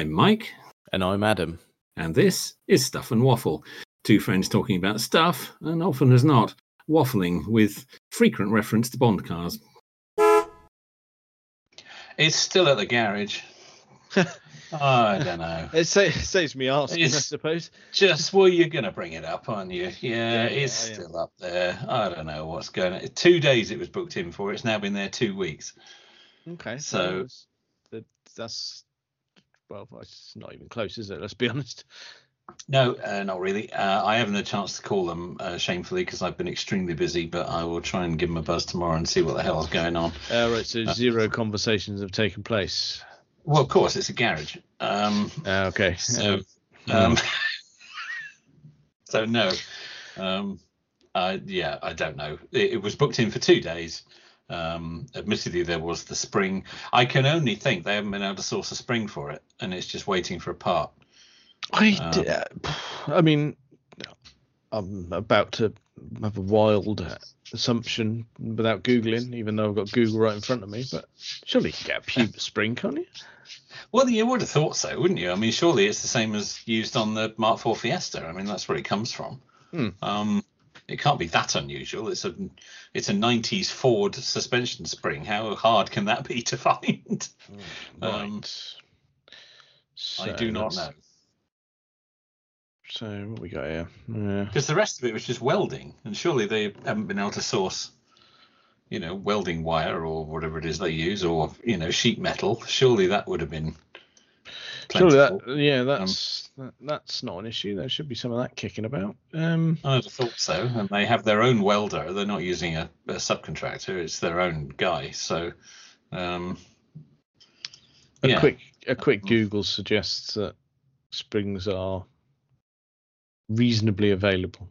I'm Mike, And I'm Adam. and this is Stuff and Waffle. Two friends talking about stuff, and often as not, waffling with frequent reference to Bond cars. It's still at the garage. I don't know. It, sa- saves me asking, I suppose. Just well, you're gonna bring it up, aren't you? Yeah, Yeah, it's yeah, yeah. still up there. I don't know what's going on. Two days it was booked in for. It's now been there two weeks. Okay. So- that's- that, that's, well, it's not even close, is it? Let's be honest. No, uh, not really. Uh, I haven't had a chance to call them, uh, shamefully, because I've been extremely busy. But I will try and give them a buzz tomorrow and see what the hell's going on. Uh, right, so Uh, zero conversations have taken place. Well, of course, it's a garage. Um, Uh, okay. So, Um, so no, um, yeah, I don't know. It, it was booked in for two days. Um, admittedly, there was the spring. I can only think they haven't been able to source a spring for it, and it's just waiting for a part. I, um, I mean, I'm about to have a wild assumption without googling, even though I've got Google right in front of me. But surely you can get a Puma Spring, can't you? Well, you would have thought so, wouldn't you? I mean, surely it's the same as used on the Mark IV Fiesta. I mean, that's where it comes from. Hmm. Um, it can't be that unusual. It's a it's a 90s Ford suspension spring. How hard can that be to find? Um, Right. I do not know. So what we got here? Yeah. Because the rest of it was just welding, and surely they haven't been able to source, you know, welding wire or whatever it is they use, or you know, sheet metal. Surely that would have been. Surely that, yeah, that's that, that's not an issue. There should be some of that kicking about. Um, I'd have thought so, and they have their own welder. They're not using a, a subcontractor; it's their own guy. So, um, a yeah. quick a quick Google suggests that springs are reasonably available.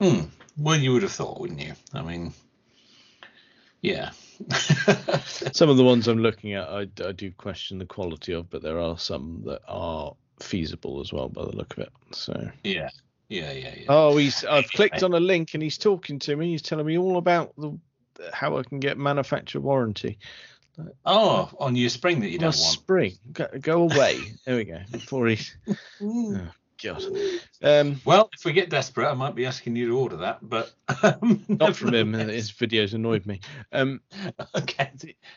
hmm, well, you would have thought, wouldn't you? I mean, yeah. Some of the ones I'm looking at, I, I do question the quality of, but there are some that are feasible as well by the look of it. So, yeah, yeah, yeah, yeah. oh, he's I've clicked on a link and he's talking to me. He's telling me all about the how I can get manufacturer warranty. Oh, on your spring that you on don't want. spring. Go, go away. there we go. Before he, oh, God. Um, Well, if we get desperate, I might be asking you to order that, but um, not from him. His videos annoyed me. Um, Okay,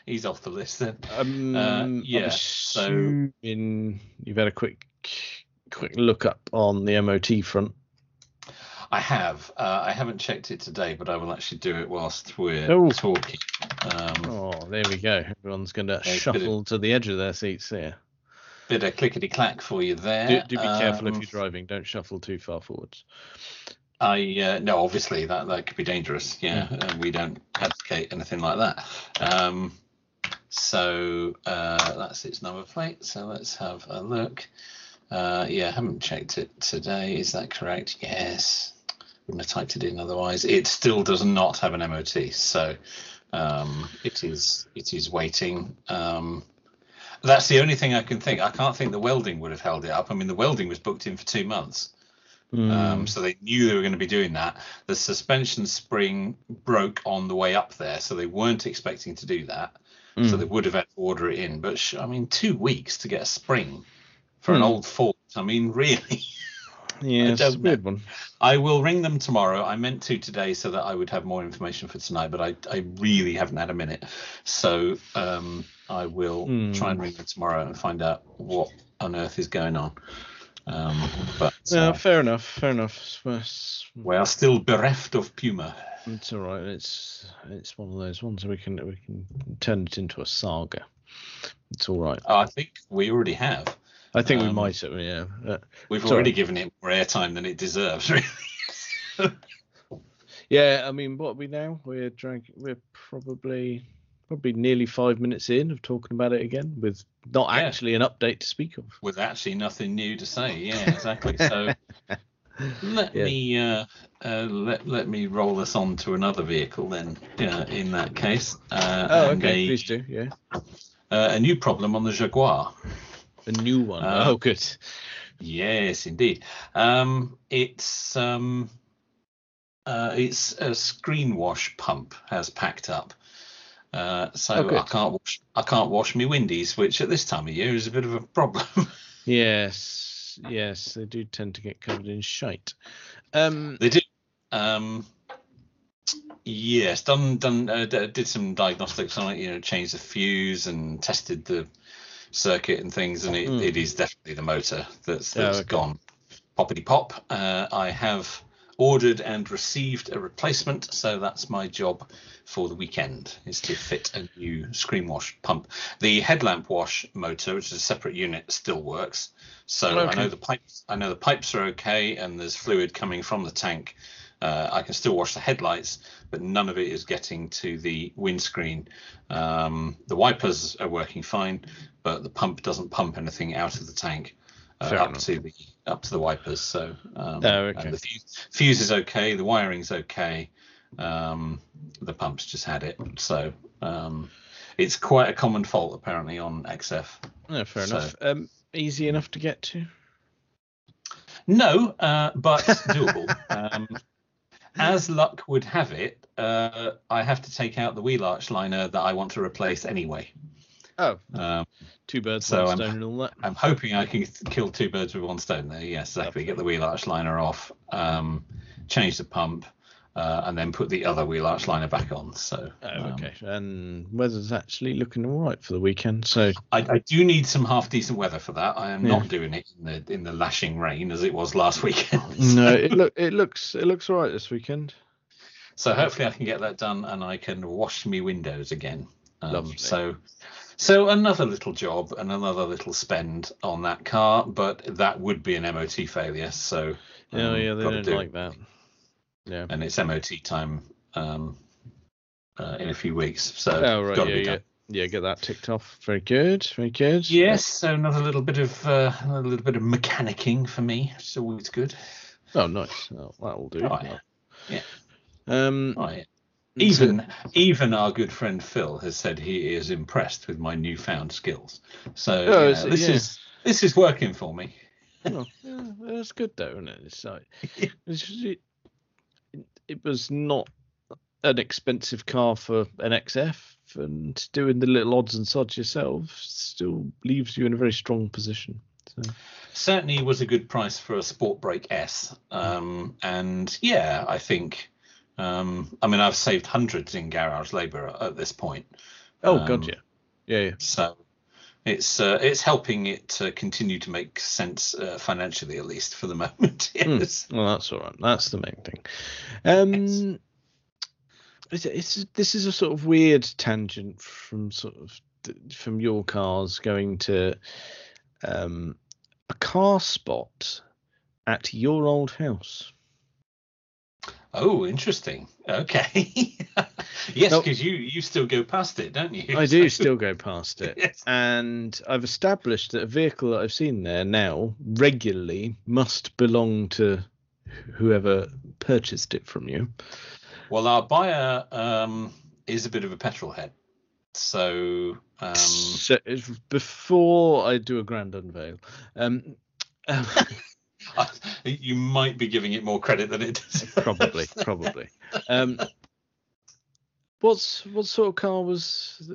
he's off the list then. um, Uh, yeah, so- you've had a quick, quick look up on the MOT front. I have. Uh, I haven't checked it today, but I will actually do it whilst we're Oh. talking. Um, Oh, there we go. Everyone's going to shuffle to the edge of their seats here. Bit of clickety clack for you there. Do, do be careful if Um, you're driving. Don't shuffle too far forwards. I uh, no, obviously that that could be dangerous. Yeah, uh, we don't advocate anything like that. Um, so uh, that's its number plate. So let's have a look. Uh, yeah, I haven't checked it today. Is that correct? Yes. Wouldn't have typed it in otherwise. It still does not have an MOT, so um, it is it is waiting. Um, that's the only thing I can think. I can't think the welding would have held it up. I mean, the welding was booked in for two months. Hmm. Um, so they knew they were going to be doing that. The suspension spring broke on the way up there, so they weren't expecting to do that. So Mm. they would have had to order it in. But sh- I mean, two weeks to get a spring for an Hmm. old Ford. I mean, really. Yeah, it's a don't weird one. I will ring them tomorrow. I meant to today so that I would have more information for tonight, but I, I really haven't had a minute. So um, I will Hmm. try and ring them tomorrow and find out what on earth is going on. Um, but Yeah, uh, fair enough. Fair enough. It's, we are still bereft of Puma. it's all right. It's it's one of those ones we can we can turn it into a saga. It's all right. I think we already have. I think we Um, might. have, Yeah. Uh, We've Sorry. already given it more airtime than it deserves, really. yeah. I mean, what are we now? We're drag. We're probably probably nearly five minutes in of talking about it again with not Yeah. actually an update to speak of. With actually nothing new to say. Yeah, exactly. So let Yeah. me uh, uh, let let me roll us on to another vehicle then. Uh, in that case, uh, Oh, okay. a, Please do. Yeah. uh, a new problem on the Jaguar. A new one. Uh, oh, good. Yes, indeed. Um, it's um, uh, it's a screen wash pump has packed up. Uh, so Oh. I can't wash I can't wash my windies, which at this time of year is a bit of a problem. Yes, yes, they do tend to get covered in shite. Um, they do. Um, yes, done done uh, d- did some diagnostics on it. You know, changed the fuse and tested the circuit and things, and it, Hmm. it is definitely the motor that's Oh, that's okay. gone poppity pop. Uh, I have ordered and received a replacement, so that's my job for the weekend is to fit a new screen wash pump. The headlamp wash motor, which is a separate unit, still works. So I know the pipes. I know the pipes are okay, and there's fluid coming from the tank. Uh, I can still wash the headlights, but none of it is getting to the windscreen. Um, the wipers are working fine, but the pump doesn't pump anything out of the tank uh, up enough. to the up to the wipers. So um, Oh, okay. the fuse, fuse is okay, the wiring's okay. Um, the pumps just had it, so um, it's quite a common fault apparently on XF. no, fair So- enough. Um, easy enough to get to. No, uh, but doable. um, as luck would have it, uh, I have to take out the wheel arch liner that I want to replace anyway. Oh, Um, two birds, So one I'm- and all that. I'm hoping I can kill two birds with one stone there. Yes, exactly. Get the wheel arch liner off, um, change the pump, uh, and then put the other wheel arch liner back on. So Oh, um, okay. And weather's actually looking all right for the weekend. So I, I do need some half decent weather for that. I am Yeah. not doing it in the in the lashing rain as it was last weekend. no, it look it looks it looks all right this weekend. So hopefully I can get that done and I can wash me windows again. Um, Lovely. So, so another little job and another little spend on that car, but that would be an MOT failure. So, Oh um, yeah, they don't do like that. Yeah. and it's MOT time um, uh, in a few weeks. So, Oh right, yeah, yeah, yeah. Get that ticked off. Very good, very good. Yes, so another little bit of uh, a little bit of mechanicking for me, is always good. Oh nice. Oh, that'll do. Oh, yeah. Yeah. Um. Right. Even even our good friend Phil has said he is impressed with my newfound skills. So Oh, yeah, this Yeah. is this is working for me. Oh, yeah, that's good though, isn't it? It's like it's it, it was not an expensive car for an XF, and doing the little odds and sods yourself still leaves you in a very strong position. So, Certainly was a good price for a Sportbrake S. Um, and yeah, I think. Um, I mean, I've saved hundreds in garage labour at, at this point. oh Um, god, yeah, yeah, yeah. So it's uh, it's helping it to continue to make sense uh, financially, at least for the moment. Hmm. Yes. Well, that's all right. That's the main thing. Um, Yes. it's, it's this is a sort of weird tangent from sort of from your cars going to um, a car spot at your old house. Oh, interesting. Okay. yes, because you you still go past it, don't you? I do still go past it. Yes. And I've established that a vehicle that I've seen there now regularly must belong to whoever purchased it from you. Well, our buyer um, is a bit of a petrol head, so um, so before I do a grand unveil, um, you might be giving it more credit than it does. probably, probably. Um, what's what sort of car was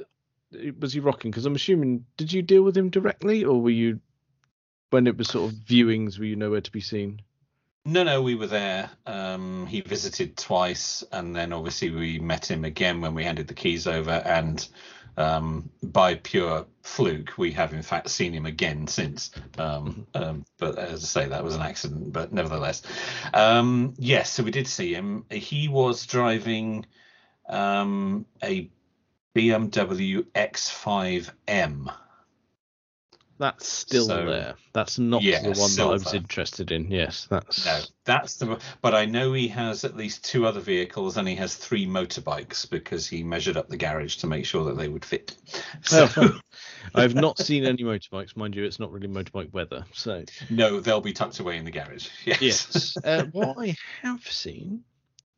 was he rocking? Because I'm assuming, did you deal with him directly, or were you when it was sort of viewings? Were you nowhere to be seen? No, no, we were there. Um, he visited twice, and then obviously we met him again when we handed the keys over. And um, by pure fluke, we have in fact seen him again since. Um, um, but as I say, that was an accident. But nevertheless, um, yes. So we did see him. He was driving um, a BMW X5M. That's still So- there. That's not Yeah, the one that I was interested in. Yes, that's No, that's the. But I know he has at least two other vehicles, and he has three motorbikes because he measured up the garage to make sure that they would fit. So. I've not seen any motorbikes, mind you. It's not really motorbike weather, so no, they'll be tucked away in the garage. Yes. yes. uh, what I have seen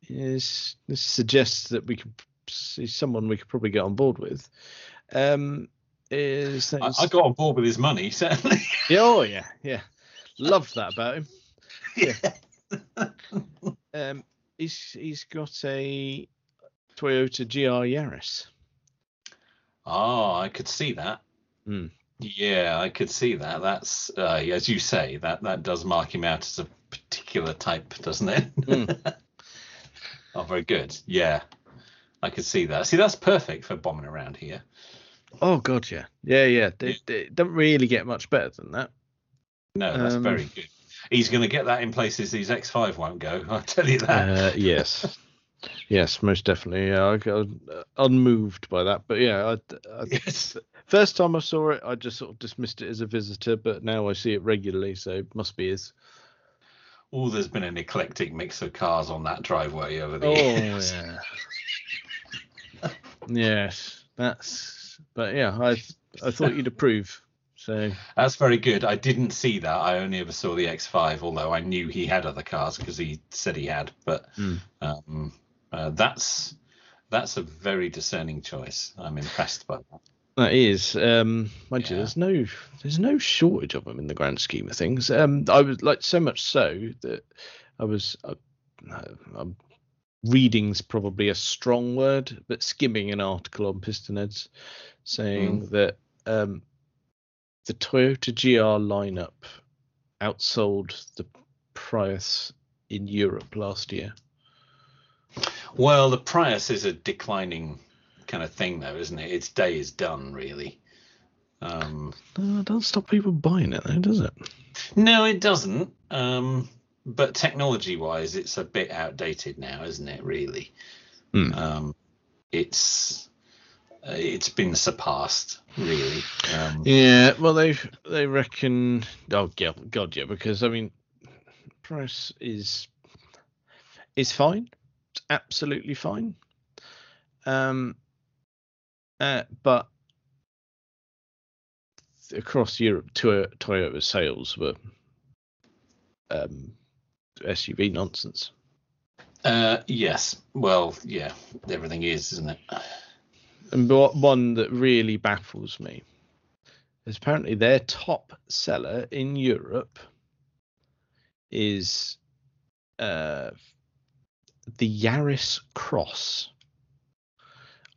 is this suggests that we could see someone we could probably get on board with. Um, is I, I got on board with his money certainly. yeah, oh yeah, yeah, loved that about him. yeah. Um, he's he's got a Toyota GR Yaris. Oh, I could see that. Hmm. Yeah, I could see that. That's uh, as you say that that does mark him out as a particular type, doesn't it? Hmm. oh, very good. Yeah, I could see that. See, that's perfect for bombing around here. Oh god, yeah, yeah, yeah. They, they don't really get much better than that. No, that's Um, very good. He's going to get that in places these X5 won't go. I'll tell you that. Uh, yes, yes, most definitely. Yeah, I got uh, unmoved by that, but yeah, I, I, yes. first time I saw it, I just sort of dismissed it as a visitor, but now I see it regularly, so it must be his. Oh, there's been an eclectic mix of cars on that driveway over the Oh years. yeah. yes, that's. But yeah, I I thought you'd approve. So That's very good. I didn't see that. I only ever saw the X5, although I knew he had other cars because he said he had. But Hmm. um, uh, that's that's a very discerning choice. I'm impressed by that. that is. Um, mind you, there's no there's no shortage of them in the grand scheme of things. Um, I was like so much so that I was. Uh, um, reading's probably a strong word, but skimming an article on Pistonheads saying that um, the Toyota GR lineup outsold the Prius in Europe last year. Well, the Prius is a declining kind of thing, though, isn't it? Its day is done, really. Um, No, it doesn't stop people buying it, though, does it? no, it doesn't. Um, but technology-wise, it's a bit outdated now, isn't it? Really. Hmm. Um, it's uh, it's been surpassed, really. Um, Yeah, well, they they reckon. Oh God, God, yeah, because I mean, price is is fine. It's absolutely fine. Um, uh, but across Europe, Toy- Toyota sales were um, SUV nonsense. Uh, yes. Well, yeah. Everything is, isn't it? And one that really baffles me is apparently their top seller in Europe is uh, the Yaris Cross.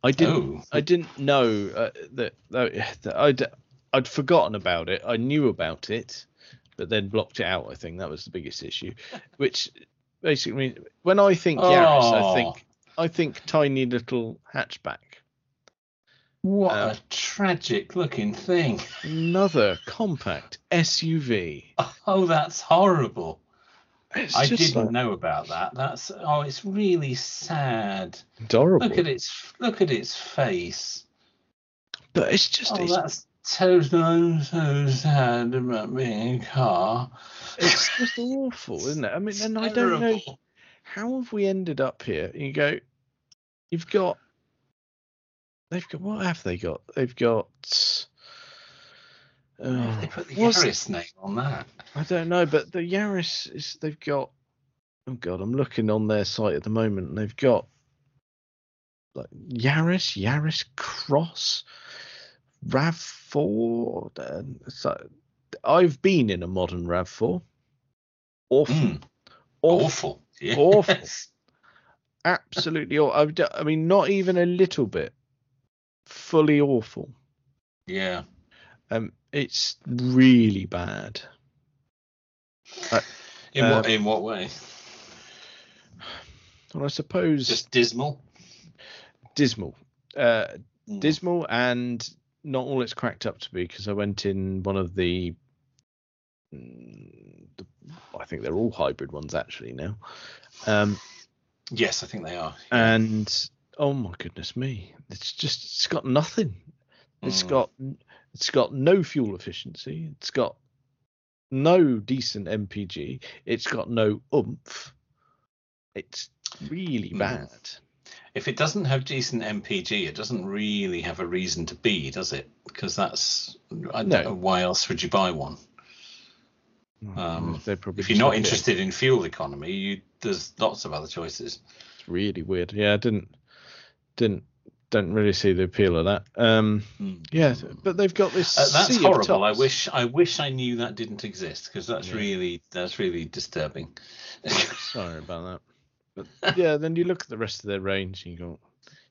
I didn't. Oh. I didn't know uh, that, that, that I'd I'd forgotten about it. I knew about it, but then blocked it out. I think that was the biggest issue. Which basically, when I think Yaris, I Oh. think I think tiny little hatchback. What Um, a tragic looking thing. Another compact SUV. Oh, that's horrible. It's I didn't like know about that. That's oh, it's really sad. adorable. Look at its look at its face. But it's just Oh, it's, so sad about being a car. it's just awful, isn't it? I mean, and I don't know how have we ended up here. You go, you've got, they've got what have they got? They've got. Why have Oh, they put the Yaris name on that. I don't know, but the Yaris is they've got. Oh God, I'm looking on their site at the moment, and they've got like Yaris, Yaris Cross, Rav Four. And so I've been in a modern Rav Four. Awful, Mm, awful, awful. Yes. awful. absolutely awful. I mean, not even a little bit. Fully awful. Yeah. Um, it's really bad. In Uh, what in what way? And I suppose Just dismal. dismal. Uh, Mm. dismal and not all it's cracked up to be because I went in one of the, the I think they're all hybrid ones actually now. Um, Yes, I think they are. and oh my goodness me, it's just it's got nothing. It's Mm. got it's got no fuel efficiency. It's got no decent MPG. It's got no oomph. It's really Mm. bad. If it doesn't have decent MPG, it doesn't really have a reason to be, does it? Because that's I don't No. know why else would you buy one? Um, probably If you're not like it. interested in fuel economy, you there's lots of other choices. It's really weird. Yeah, I didn't didn't don't really see the appeal of that. Um, yeah, but they've got this. Uh, that's horrible. I wish I wish I knew that didn't exist because that's Yeah. really that's really disturbing. Sorry about that. But yeah, then you look at the rest of their range and you go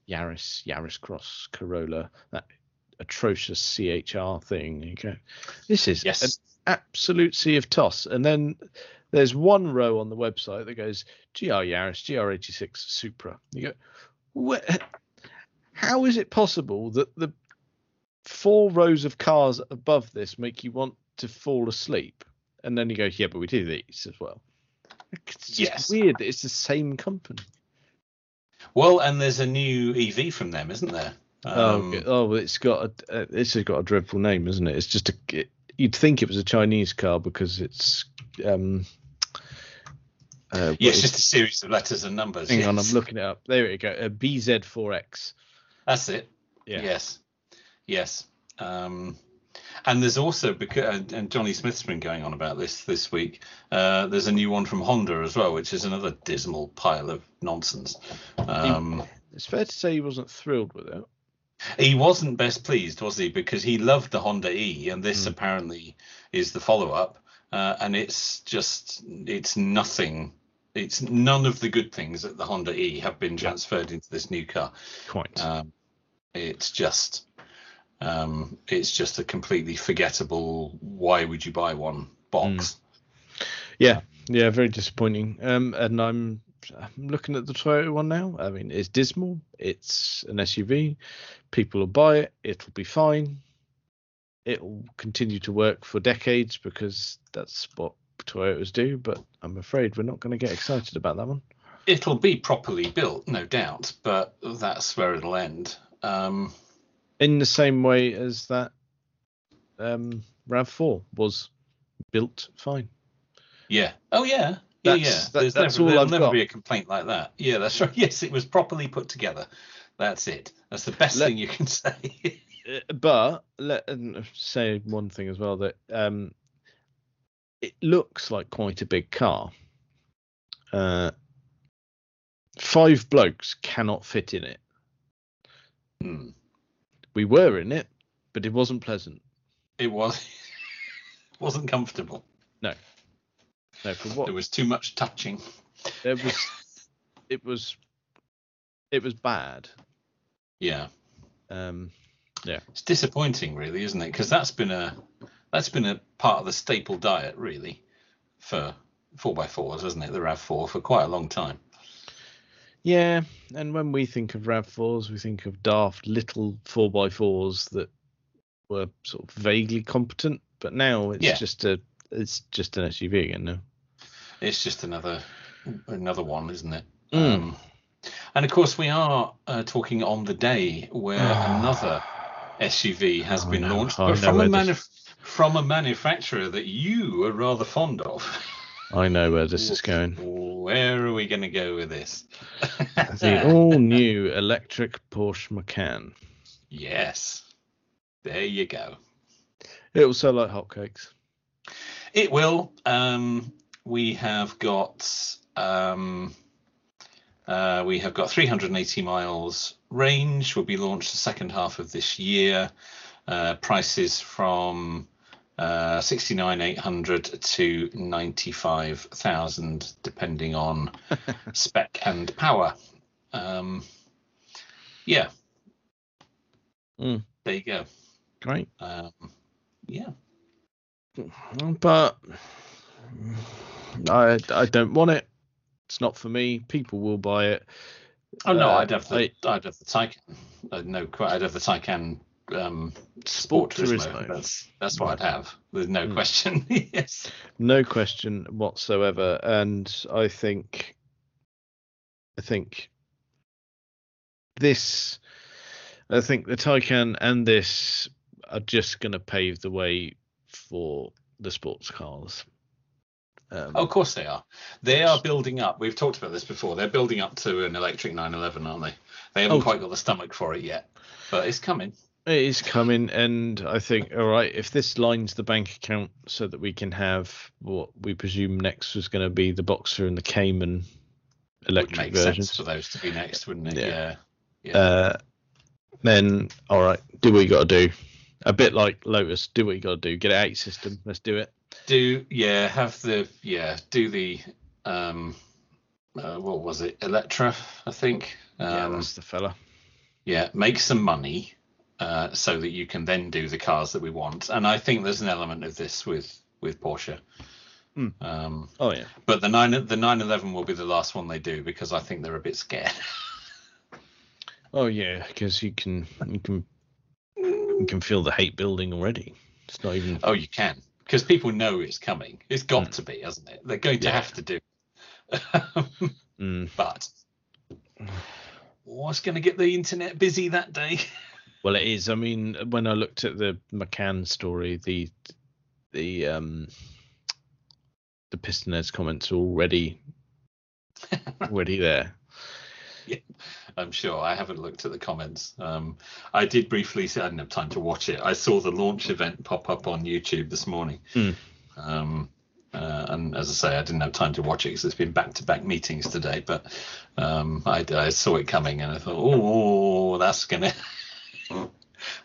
Yaris, Yaris Cross, Corolla. That atrocious CHR thing. You go, this is Yes. an absolute sea of toss. And then there's one row on the website that goes GR Yaris, GR86 Supra. You go, "Wha- how is it possible that the four rows of cars above this make you want to fall asleep? And then you go, yeah, but we do these as well. It's just Yes. weird that it's the same company. Well, and there's a new EV from them, isn't there? Oh, Um, okay. oh, it's got a, uh, this has got a dreadful name, isn't it? It's just a. It, you'd think it was a Chinese car because it's. um uh, yeah, it's just a series of letters and numbers. hang on. I'm looking it up. There we go. A BZ4X. That's it. Yeah. Yes. Yes. Um, and there's also because and Johnny Smith's been going on about this this week. Uh, there's a new one from Honda as well, which is another dismal pile of nonsense. Um, It's fair to say he wasn't thrilled with it. he wasn't best pleased, was he? Because he loved the Honda E, and this Mm. apparently is the follow-up. Uh, and it's just it's nothing. It's none of the good things that the Honda E have been transferred into this new car. Quite. Um, it's just um, it's just a completely forgettable. Why would you buy one box? yeah, yeah, very disappointing. Um, and I'm I'm looking at the Toyota one now. I mean, it's dismal. It's an SUV. People will buy it. It'll be fine. It'll continue to work for decades because that's what Toyotas do. But I'm afraid we're not going to get excited about that one. It'll be properly built, no doubt, but that's where it'll end. Um, In the same way as that um, Rav4 was built fine. yeah. Oh yeah. Yeah, That's- yeah. that- There's that's never, all there'll I've never got. be a complaint like that. Yeah, that's right. Yes, it was properly put together. That's it. That's the best Let- thing you can say. Uh, but let say one thing as well that um, it looks like quite a big car. Uh, five blokes cannot fit in it. Hmm. We were in it, but it wasn't pleasant. It was wasn't comfortable. No, no. for what There was too much touching. there was, it was, it was bad. Yeah. Um, Yeah. It's disappointing, really, isn't it? Because that's been a that's been a part of the staple diet, really, for four x fours, hasn't it? The Rav Four for quite a long time. Yeah, and when we think of Rav4s, we think of daft little 4x4s that were sort of vaguely competent, but now it's Yeah. just a it's just an SUV again now. It's just another another one, isn't it? Mm. Um, and of course, we are uh, talking on the day where another SUV has I been know, launched, I but from a manu- from a manufacturer that you are rather fond of. I know where this is going. Where are we going to go with this? The all new electric Porsche Macan. yes, there you go. It will sell like hotcakes. It will. Um, we have got um, uh, we have got 380 miles range. Will be launched the second half of this year. Uh, prices from uh, 69,800 to 95,000, depending on spec and power. Um, yeah. Mm. There you go. Great. Um, yeah. But I I don't want it. It's not for me. People will buy it. Oh no, Uh, I'd have the I- I'd have the Taycan. Uh, no, quite, I'd have the Taycan um, Sport Sport Turismo. Turismo. That's that's what I'd have. There's no Mm. question. yes. No question whatsoever. And I think, I think this, I think the Taycan and this are just going to pave the way for the sports cars. Um, Oh, of course they are. They are building up. We've talked about this before. They're building up to an electric 911, aren't they? They haven't Oh. quite got the stomach for it yet, but it's coming. It is coming, and I think, all right, if this lines the bank account so that we can have what we presume next was going to be the Boxster and the Cayman Would electric make versions, sense for those to be next, wouldn't it? Yeah. Yeah. Yeah. uh, then all right, do what you got to do. A bit like Lotus, do what you got to do. Get it out your system. Let's do it. do yeah have the yeah do the um uh, what was it Eletre I think yeah, um, that's the fella. yeah make some money uh, so that you can then do the cars that we want. And I think there's an element of this with with Porsche. Hmm. Um, Oh yeah. but the nine the 911 will be the last one they do because I think they're a bit scared. Oh yeah, because you can you can you can feel the hate building already. It's not even. oh, you can because people know it's coming. It's got Hmm. to be, hasn't it? They're going to Yeah. have to do. it. Mm. but what's going to get the internet busy that day? Well, it is. I mean, when I looked at the Macan story, the the um the Pistonheads comments are already already there. Yeah, I'm sure. I haven't looked at the comments. Um, I did briefly see. I didn't have time to watch it. I saw the launch event pop up on YouTube this morning. Hmm. Um, uh, and as I say, I didn't have time to watch it because it's been back-to-back meetings today. But um, I, I saw it coming, and I thought, oh, that's gonna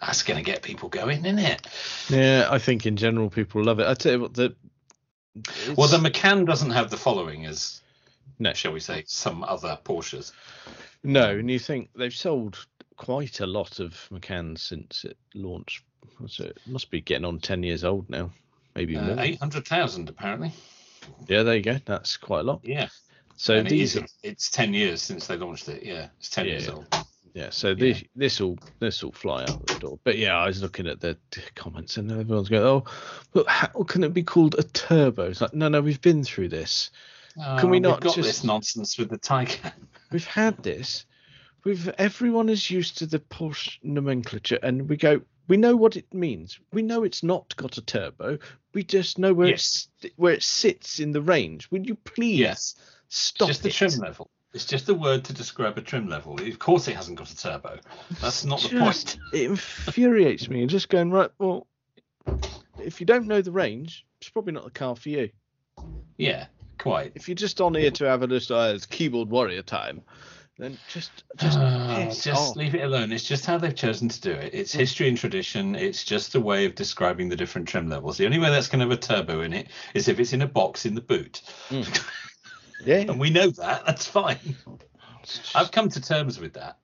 that's gonna get people going, isn't it? Yeah, I think in general people love it. I tell you what, the Well, the it's- Macan doesn't have the following as, No. shall we say, some other Porsches. no, and you think they've sold quite a lot of Macans since it launched. So it must be getting on ten years old now, maybe Uh, more. Eight hundred thousand, apparently. Yeah, there you go. That's quite a lot. Yeah. So and these is, are it's 10 years since they launched it. Yeah, it's 10 Yeah, years yeah. old. Yeah, so this this will this will fly out the door. But yeah, I was looking at the comments and everyone's going, "Oh, but how can it be called a turbo?" It's like, no, no, we've been through this. Can we Oh, not We've got just- this nonsense with the Taycan. We've had this. We've everyone is used to the Porsche nomenclature, and we go. We know what it means. We know it's not got a turbo. We just know where Yes. it's where it sits in the range. Would you please Yes. stop just the it? trim level. It's just a word to describe a trim level. Of course, it hasn't got a turbo. That's not the just, point. It infuriates me. And just going right. Well, if you don't know the range, it's probably not the car for you. Yeah, quite. If you're just on here to have a list, oh, keyboard warrior time, then just just uh, piss just off. leave it alone. It's just how they've chosen to do it. It's history and tradition. It's just a way of describing the different trim levels. The only way that's going to have a turbo in it is if it's in a box in the boot. Hmm. Yeah, And we know that. That's fine. I've come to terms with that.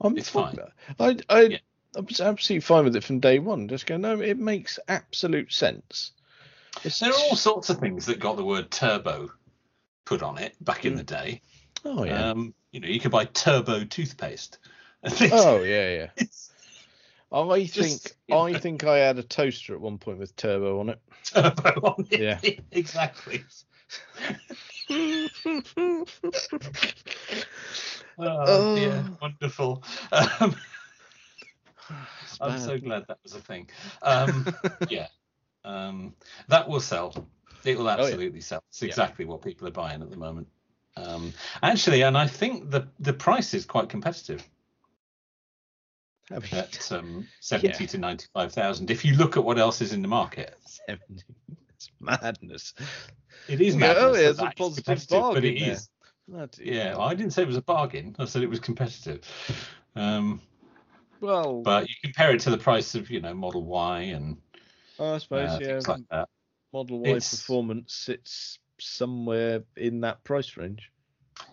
I'm it's fine. I I Yeah. I was absolutely fine with it from day one. Just go, no, it makes absolute sense. It's There are all sorts of things that got the word turbo put on it back in Mm. the day. oh yeah, Um, you know, you could buy turbo toothpaste. oh yeah, yeah. I Just, think you I think I had a toaster at one point with turbo on it. turbo on it. Yeah. exactly. Oh, Oh. dear, wonderful. Um, I'm so glad that was a thing. Um, yeah, um, that will sell. It will Oh, yeah. absolutely sell. It's Yeah. exactly what people are buying at the moment. Um, actually, and I think the the price is quite competitive I mean, at um, seventy Yeah. to ninety five thousand. If you look at what else is in the market, 70. It's madness. it is madness. oh, it's a positive but bargain it there. is. Bloody Yeah, hell. I didn't say it was a bargain. I said it was competitive. Um, Well, but you compare it to the price of you know Model Y and I suppose uh, yeah. like that. Model Y it's- performance sits somewhere in that price range.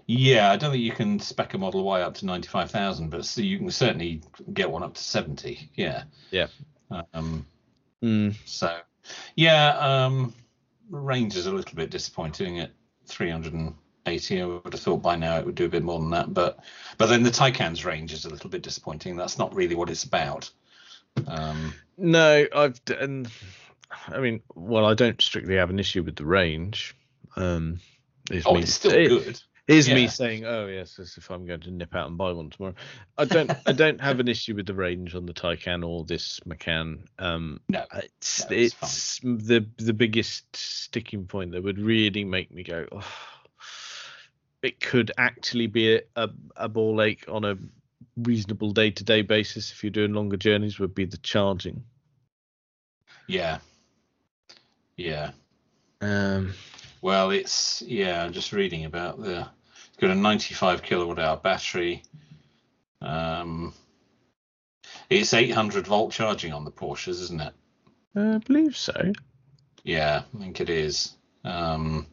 Yeah, I don't think you can spec a Model Y up to ninety five thousand, but so you can certainly get one up to seventy. Yeah. Yeah. Um, Mm. so yeah, um, range is a little bit disappointing at three hundred and eighty. I would have thought by now it would do a bit more than that, but but then the Taycan's range is a little bit disappointing. That's not really what it's about. Um, No, I've and I mean, well, I don't strictly have an issue with the range. Um, it's oh, it's still it- good. Here's me saying, "Oh yes, as if I'm going to nip out and buy one tomorrow." I don't. I don't have an issue with the range on the Taycan or this Macan. Um, No, it's No, it's it's the the biggest sticking point that would really make me go. Oh, it could actually be a, a, a ball ache on a reasonable day to day basis if you're doing longer journeys. Would be the charging. Yeah. Yeah. Um, Well, it's yeah. I'm just reading about the. It's got a 95 kilowatt hour battery. Um, it's 800 volt charging on the Porsches, isn't it? I believe so. Yeah, I think it is. Um,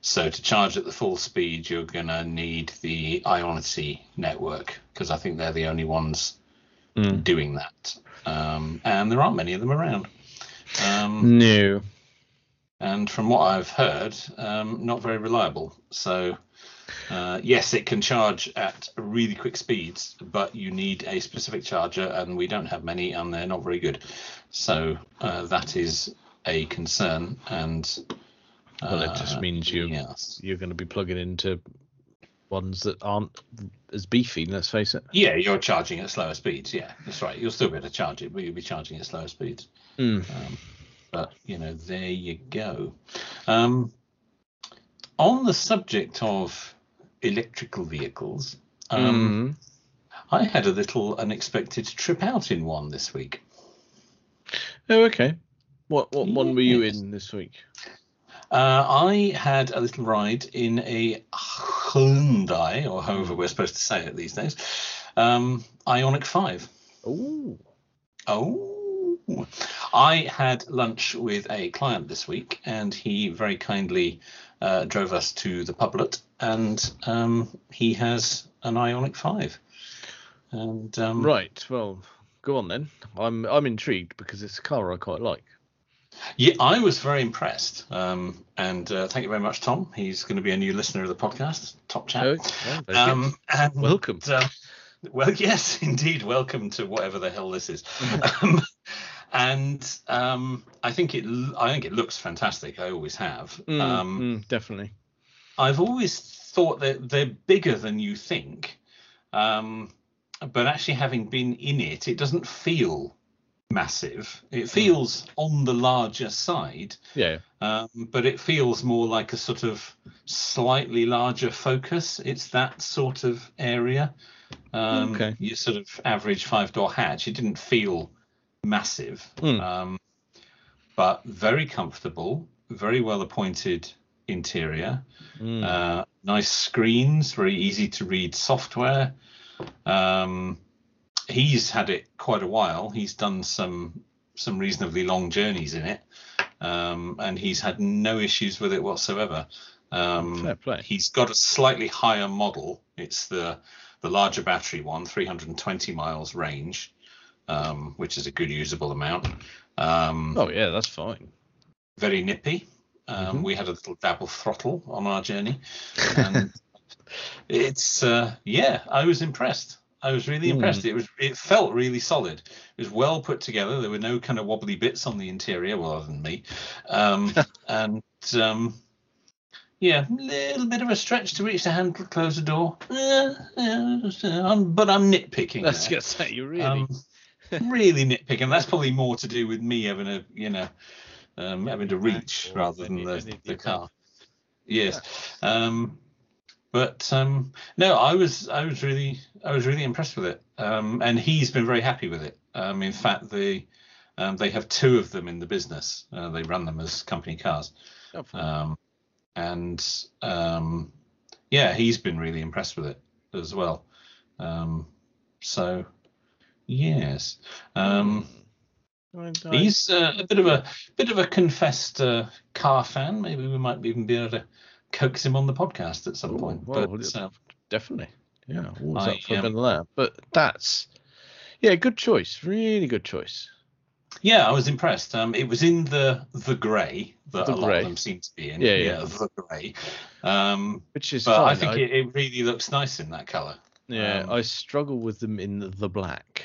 so to charge at the full speed, you're gonna need the Ionity network because I think they're the only ones Mm. doing that, um, and there aren't many of them around. Um, No. And from what I've heard, um, not very reliable. So, uh, yes, it can charge at really quick speeds, but you need a specific charger, and we don't have many, and they're not very good. So uh, that is a concern. And Well, it just uh, means you yes. you're going to be plugging into ones that aren't as beefy. Let's face it. Yeah, you're charging at slower speeds. Yeah, that's right. You'll still be able to charge it, but you'll be charging at slower speeds. Mm. Um, but you know, there you go. Um, on the subject of electrical vehicles, um, Mm. I had a little unexpected trip out in one this week. Oh, okay. What what one were you in this week? Uh, I had a little ride in a Hyundai, or however we're supposed to say it these days, um, Ioniq Five. Oh. Oh, I had lunch with a client this week, and he very kindly uh, drove us to the Public, and um, he has an Ioniq Five. And um, Right. Well, go on then. I'm I'm intrigued because it's a car I quite like. yeah, I was very impressed. Um, and uh, thank you very much, Tom. He's going to be a new listener of the podcast. Top chat. Oh, yeah. Um, and, Welcome. uh, well, yes, indeed. Welcome to whatever the hell this is. um, and um, I think it. I think it looks fantastic. I always have. Mm, Um, mm, definitely. I've always thought that they're bigger than you think, um, but actually having been in it, it doesn't feel massive. It feels on the larger side, Yeah. um, but it feels more like a sort of slightly larger focus. It's that sort of area. Um, Okay. Your sort of average five door hatch. It didn't feel massive, Hmm. um, but very comfortable, very well appointed interior. Mm. Uh, nice screens, very easy to read software. Um, he's had it quite a while. He's done some some reasonably long journeys in it, um, and he's had no issues with it whatsoever. Um. He's got a slightly higher model. It's the the larger battery one, 320 miles range, um, which is a good usable amount. Um, Oh yeah, that's fine. very nippy. Um, Mhm. We had a little dabble throttle on our journey, and it's uh, yeah, I was impressed. I was really Hmm. impressed. It was it felt really solid. It was well put together. There were no kind of wobbly bits on the interior, well, other than me, um, and um, yeah, a little bit of a stretch to reach the handle, close the door. Uh, uh, I'm, but I'm nitpicking. Let's there. get say you really. Um, really nitpicking. That's probably more to do with me having a, you know, um, having to reach rather than the, the car. Yes. Um, but um, no, I was I was really I was really impressed with it. Um, and he's been very happy with it. Um, in fact, the um, they have two of them in the business. Uh, they run them as company cars. Oh. Um, and um, yeah, he's been really impressed with it as well. Um, so yes, um, I- I- he's uh, a bit of a bit of a confessed uh, car fan. Maybe we might even be able to coax him on the podcast at some Ooh, point. well, but yeah. um, definitely. Yeah, always I, up for a um, bit of that. But that's yeah, good choice. Really good choice. yeah, I was impressed. Um, it was in the the grey that The a lot grey. of them seem to be in. Yeah, yeah. the grey. Um, Which is but fine. I think it, it really looks nice in that colour. yeah, um, I struggle with them in the, the black.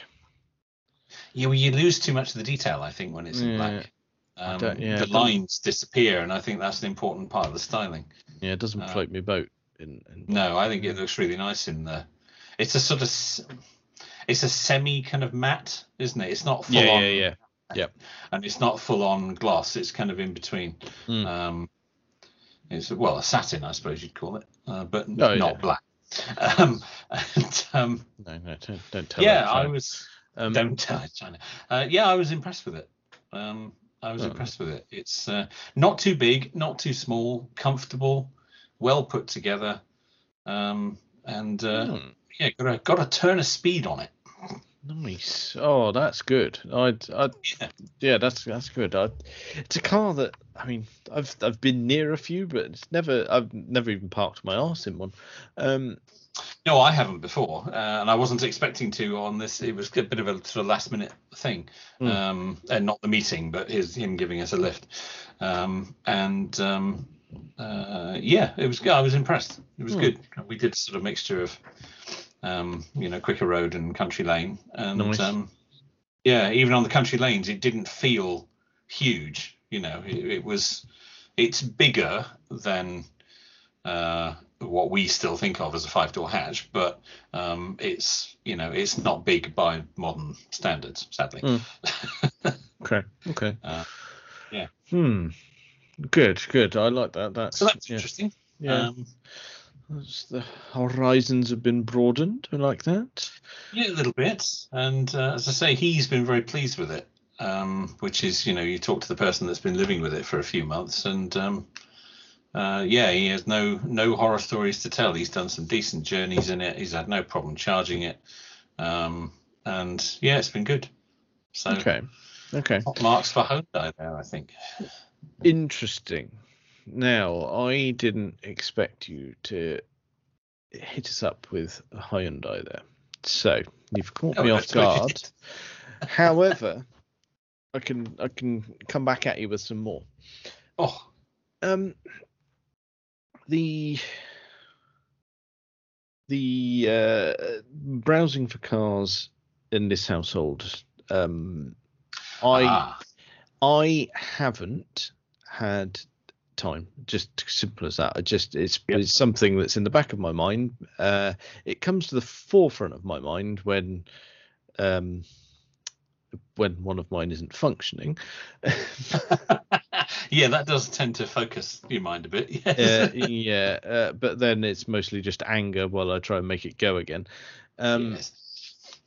Yeah, well, you lose too much of the detail, I think, when it's in Yeah, black. Um, yeah, the lines disappear, and I think that's an important part of the styling. Yeah, it doesn't Uh, float me boat. In, in No, I think it looks really nice in the. It's a sort of, it's a semi kind of matte, isn't it? It's not full yeah, on, yeah, yeah. and it's not full on gloss. It's kind of in between. Mm. Um, it's well a satin, I suppose you'd call it, uh, but Oh, not yeah. black. Um, and, um, No, no, don't, don't tell. yeah, I was. Um, Don't tell China. Uh, yeah, I was impressed with it. Um, I was Oh. impressed with it. It's uh, not too big, not too small, comfortable, well put together, um, and uh, hmm, yeah, got a got a turn of speed on it. nice. Oh, that's good. I'd, I'd, Yeah. yeah, that's that's good. I, it's a car that I mean, I've I've been near a few, but it's never I've never even parked my arse in one. Um, No, I haven't before, uh, and I wasn't expecting to on this. It was a bit of a sort of last minute thing, Hmm. um, and not the meeting, but his him giving us a lift. Um, and um, uh, yeah, it was good. I was impressed. It was Hmm. good. We did sort of mixture of, um, you know, quicker road and country lane, and Nice. um, yeah, even on the country lanes, it didn't feel huge. You know, it, it was. It's bigger than uh, what we still think of as a five door hatch, but um, it's you know it's not big by modern standards, sadly. Mm. okay, okay. Uh, yeah. Hmm. Good, good. I like that. That's so that's yeah, interesting. yeah. Um, the horizons have been broadened. I like that. yeah, a little bit. And uh, as I say, he's been very pleased with it. Um, which is, you know, you talk to the person that's been living with it for a few months, and um, uh, yeah, he has no no horror stories to tell. He's done some decent journeys in it. He's had no problem charging it, um, and yeah, it's been good. So Okay, okay. marks for Hyundai there, I think. Interesting. Now, I didn't expect you to hit us up with a Hyundai there. So you've caught Oh, me off guard. However, I can I can come back at you with some more. Oh, Um, the the uh, browsing for cars in this household. Um, I ah, I haven't had time. Just simple as that. I just it's Yep. it's something that's in the back of my mind. Uh, it comes to the forefront of my mind when um when one of mine isn't functioning. yeah, that does tend to focus your mind a bit. uh, yeah, uh, but then it's mostly just anger while I try and make it go again. Um, Yes.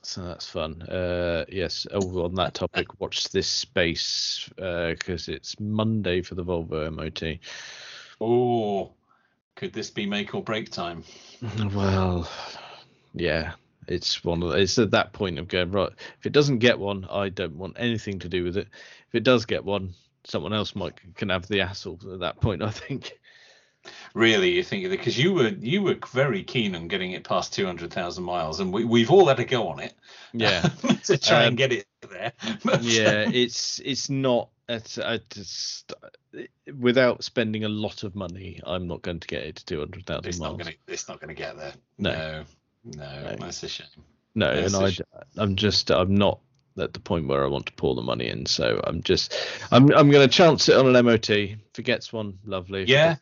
So that's fun. Uh, yes. Oh, on that topic, watch this space because it's Monday for the Volvo MOT. Oh, could this be make or break time? Well, yeah, it's one of the, it's at that point of going right. If it doesn't get one, I don't want anything to do with it. If it does get one, someone else might can have the hassle at that point. I think. Really, you think because you were you were very keen on getting it past two hundred thousand miles, and we we've all had a go on it. Yeah. to try Um, and get it there. But, yeah, it's it's not. It's, I just without spending a lot of money, I'm not going to get it to two hundred thousand it's miles. not gonna it's not gonna get there. No. No, no, No. that's a shame. No, Yes, and I, I'm just, I'm not at the point where I want to pour the money in. So I'm just, I'm, I'm going to chance it on an MOT. If it gets one, lovely. Yeah,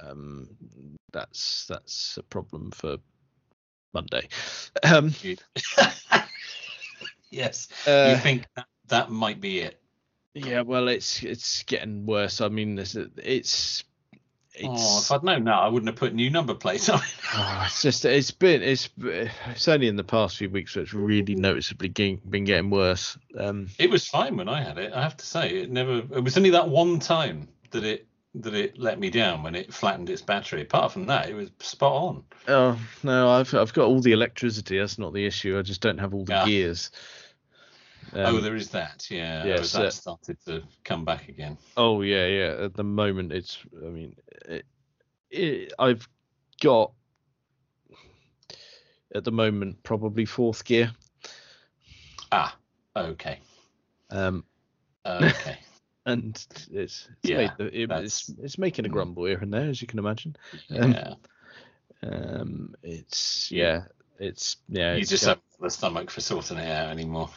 um, that's that's a problem for Monday. Um, yes, uh, you think that, that might be it? yeah, well, it's it's getting worse. I mean, it's it's oh, if I'd known that, I wouldn't have put new number plates on. it. oh, it's just it's been it's it's only in the past few weeks where it's really noticeably been getting worse. Um, It was fine when I had it. I have to say, it never. It was only that one time that it that it let me down when it flattened its battery. Apart from that, it was spot on. Oh no, I've I've got all the electricity. That's not the issue. I just don't have all the Yeah. gears. Oh, Um, there is that. Yeah, yes, that started to come back again. oh yeah, yeah. At the moment, it's. I mean, it, it, I've got at the moment probably fourth gear. Ah, okay, Um, okay. and it's it's, Yeah, the, it, it's it's making a grumble here and there, as you can imagine. Um, Yeah, Um, it's Yeah. yeah, it's yeah. you it's just got- haven't the stomach for sorting it out anymore.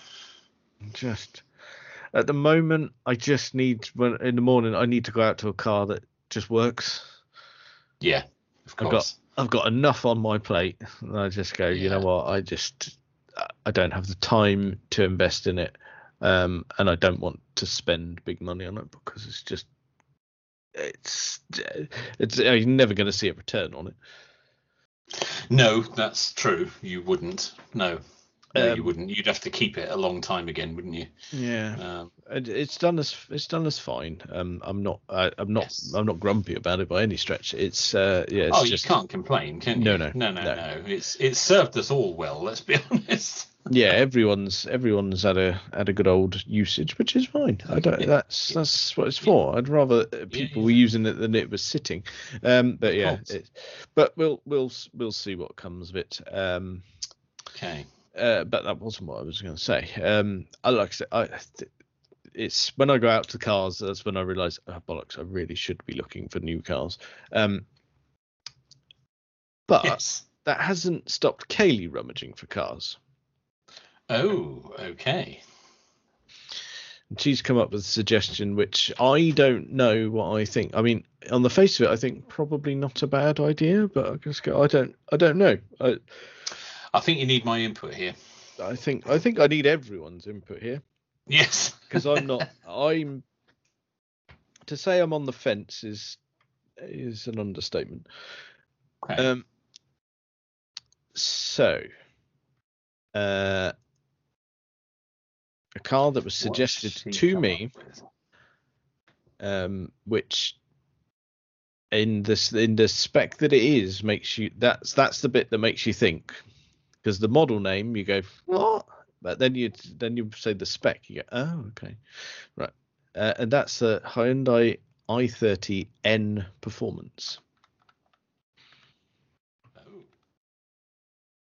Just at the moment i just need when in the morning i need to go out to a car that just works Yeah, of I've got- course. i've got enough on my plate and i just go you know what i just i don't have the time to invest in it um and i don't want to spend big money on it because it's just it's it's you're never going to see a return on it No, that's true. You wouldn't. No. No, Um, you wouldn't. You'd have to keep it a long time again, wouldn't you? Yeah. Um, it's done us. It's done us fine. Um, I'm not. I, I'm not. Yes. I'm not grumpy about it by any stretch. It's. Uh, yeah. It's oh, just. you can't complain, can you? No, no, no, no, no. It's it's served us all well. Let's be honest. Yeah. Everyone's. Everyone's had a had a good old usage, which is fine. I don't. Yeah, That's yeah. that's what it's for. I'd rather uh, people yeah. were using it than it was sitting. Um. But yeah. It, but we'll we'll we'll see what comes of it. Um. Okay. Uh, but that wasn't what I was going to say. Um, I like I said, I, it's when I go out to cars, that's when I realise, oh, bollocks, I really should be looking for new cars. Um, but Yes. that hasn't stopped Kaylee rummaging for cars. Oh, okay. And she's come up with a suggestion which I don't know what I think. I mean, on the face of it, I think probably not a bad idea, but I just go, I don't, I don't know. I, I think you need my input here. I think, I think I need everyone's input here. Yes. because I'm not. I'm to say I'm on the fence is is an understatement. Okay. Um. So, uh, a car that was suggested to me, um, which in this in the spec that it is makes you that's that's the bit that makes you think because the model name you go what but then you then you say the spec you go oh okay right uh, and that's the Hyundai i30N performance Oh.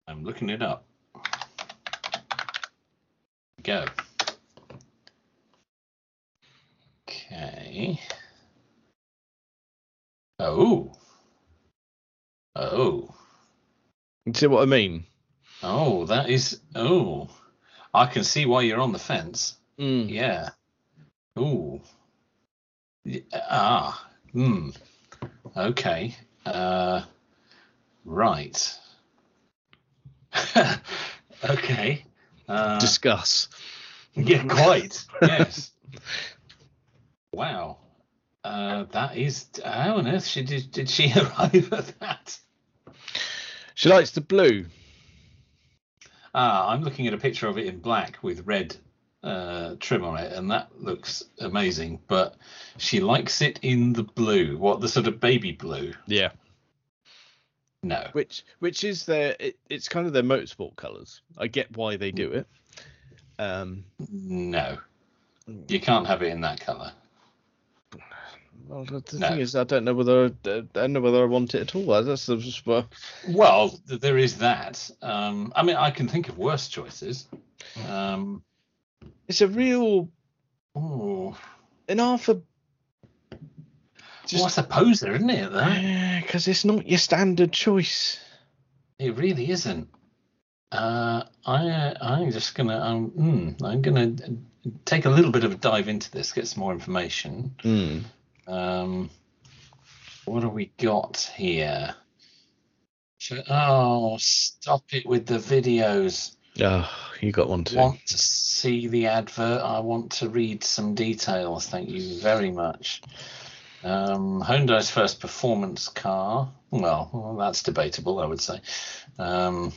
I'm looking it up. Go. Okay. Oh. Oh. you see what I mean Oh, that is. Oh. I can see why you're on the fence. mm. Yeah. Ooh. Ah. Hmm. Okay. Uh. Right. okay. Uh, discuss yeah, quite. yes. Wow. Uh, that is. How on earth she did, did she arrive at that? she likes the blue Ah, I'm looking at a picture of it in black with red uh, trim on it, and that looks amazing. But she likes it in the blue. What the sort of baby blue? yeah No. which which is their it, it's kind of their motorsport colors I get why they do it um No. You can't have it in that colour. Well, the, No. thing is, I don't know whether I don't know whether I want it at all. That's just well, Well, there is that. Um, I mean, I can think of worse choices. Um, it's a real ooh. an half a well, I suppose there isn't it, though. because it's not your standard choice. It really isn't. Uh, I uh, I'm just gonna um, mm, I'm gonna take a little bit of a dive into this, get some more information. Mm. Um, what have we got here? Oh, stop it with the videos. Oh, you got one too. Want to see the advert? I want to read some details. Thank you very much. Um, Hyundai's first performance car. Well, well, that's debatable, I would say. Um,